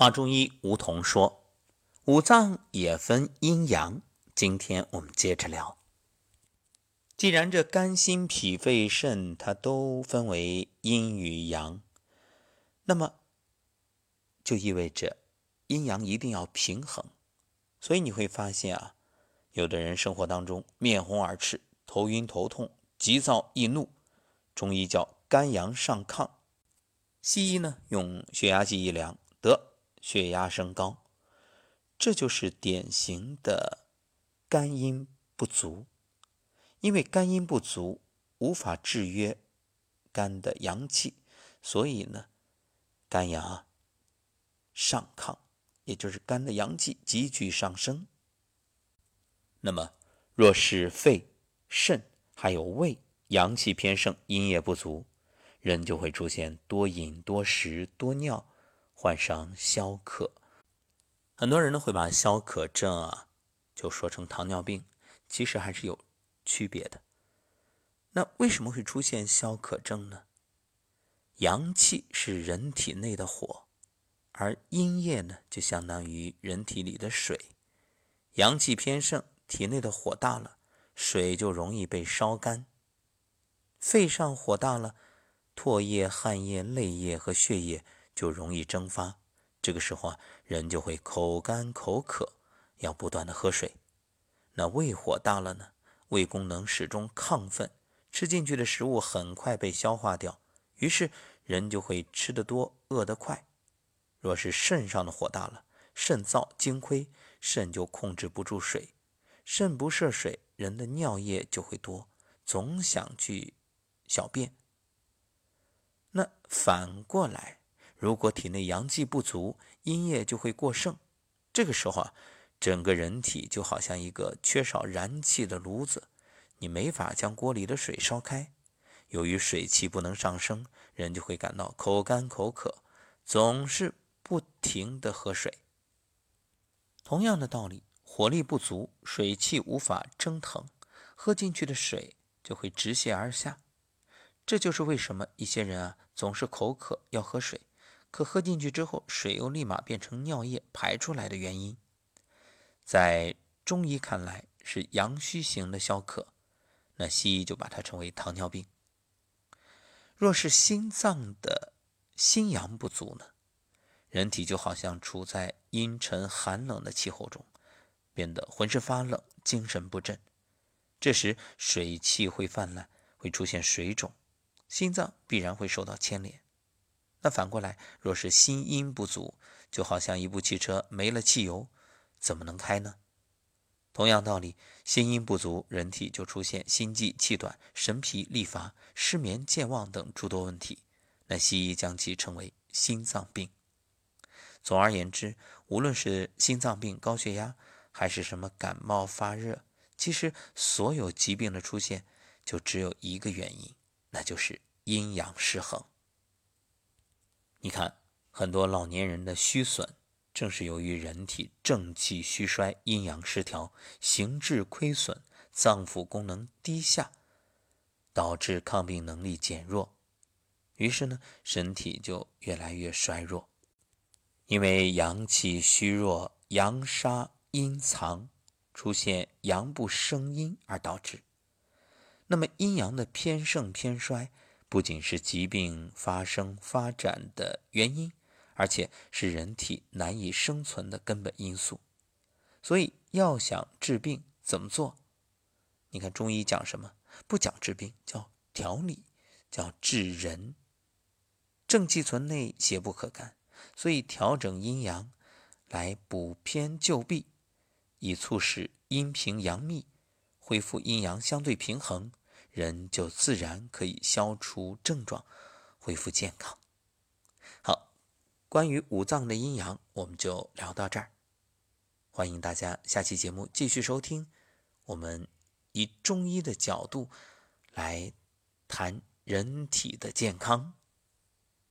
华中医吴桐说，五脏也分阴阳。今天我们接着聊。既然这肝、心、脾、肺、肾它都分为阴与阳，那么就意味着阴阳一定要平衡。所以你会发现啊，有的人生活当中面红耳赤、头晕头痛、急躁易怒，中医叫肝阳上亢，西医呢用血压计一量，得血压升高，这就是典型的肝阴不足。因为肝阴不足，无法制约肝的阳气，所以呢，肝阳上亢，也就是肝的阳气急剧上升。那么，若是肺、肾还有胃阳气偏盛，阴液不足，人就会出现多饮、多食、多尿，患上消渴。很多人呢会把消渴症啊就说成糖尿病，其实还是有。区别的，那为什么会出现消渴症呢？阳气是人体内的火，而阴液呢，就相当于人体里的水。阳气偏盛，体内的火大了，水就容易被烧干。肺上火大了，唾液、汗液、泪液和血液就容易蒸发。这个时候啊，人就会口干口渴，要不断的喝水。那胃火大了呢？胃功能始终亢奋，吃进去的食物很快被消化掉，于是人就会吃得多，饿得快。若是肾上的火大了，肾燥精亏，肾就控制不住水，肾不摄水，人的尿液就会多，总想去小便。那反过来，如果体内阳气不足，阴液就会过剩，这个时候啊。整个人体就好像一个缺少燃气的炉子，你没法将锅里的水烧开。由于水气不能上升，人就会感到口干口渴，总是不停的喝水。同样的道理，火力不足，水气无法蒸腾，喝进去的水就会直泻而下。这就是为什么一些人啊总是口渴要喝水，可喝进去之后，水又立马变成尿液排出来的原因。在中医看来是阳虚型的消渴，那西医就把它称为糖尿病。若是心脏的心阳不足呢，人体就好像处在阴沉寒冷的气候中，变得浑身发冷，精神不振。这时水气会泛滥，会出现水肿，心脏必然会受到牵连。那反过来，若是心阴不足，就好像一部汽车没了汽油。怎么能开呢？同样道理，心阴不足，人体就出现心悸、气短、神疲力乏、失眠、健忘等诸多问题。那西医将其称为心脏病。总而言之，无论是心脏病、高血压，还是什么感冒发热，其实所有疾病的出现就只有一个原因，那就是阴阳失衡。你看，很多老年人的虚损。正是由于人体正气虚衰、阴阳失调、形质亏损、脏腑功能低下，导致抗病能力减弱，于是呢，身体就越来越衰弱。因为阳气虚弱、阳杀阴藏，出现阳不生阴而导致。那么阴阳的偏盛偏衰，不仅是疾病发生发展的原因。而且是人体难以生存的根本因素，所以要想治病怎么做？你看中医讲什么？不讲治病，叫调理，叫治人。正气存内，邪不可干。所以调整阴阳，来补偏救弊，以促使阴平阳密，恢复阴阳相对平衡，人就自然可以消除症状，恢复健康。好关于五脏的阴阳，我们就聊到这儿。欢迎大家下期节目继续收听，我们以中医的角度来谈人体的健康。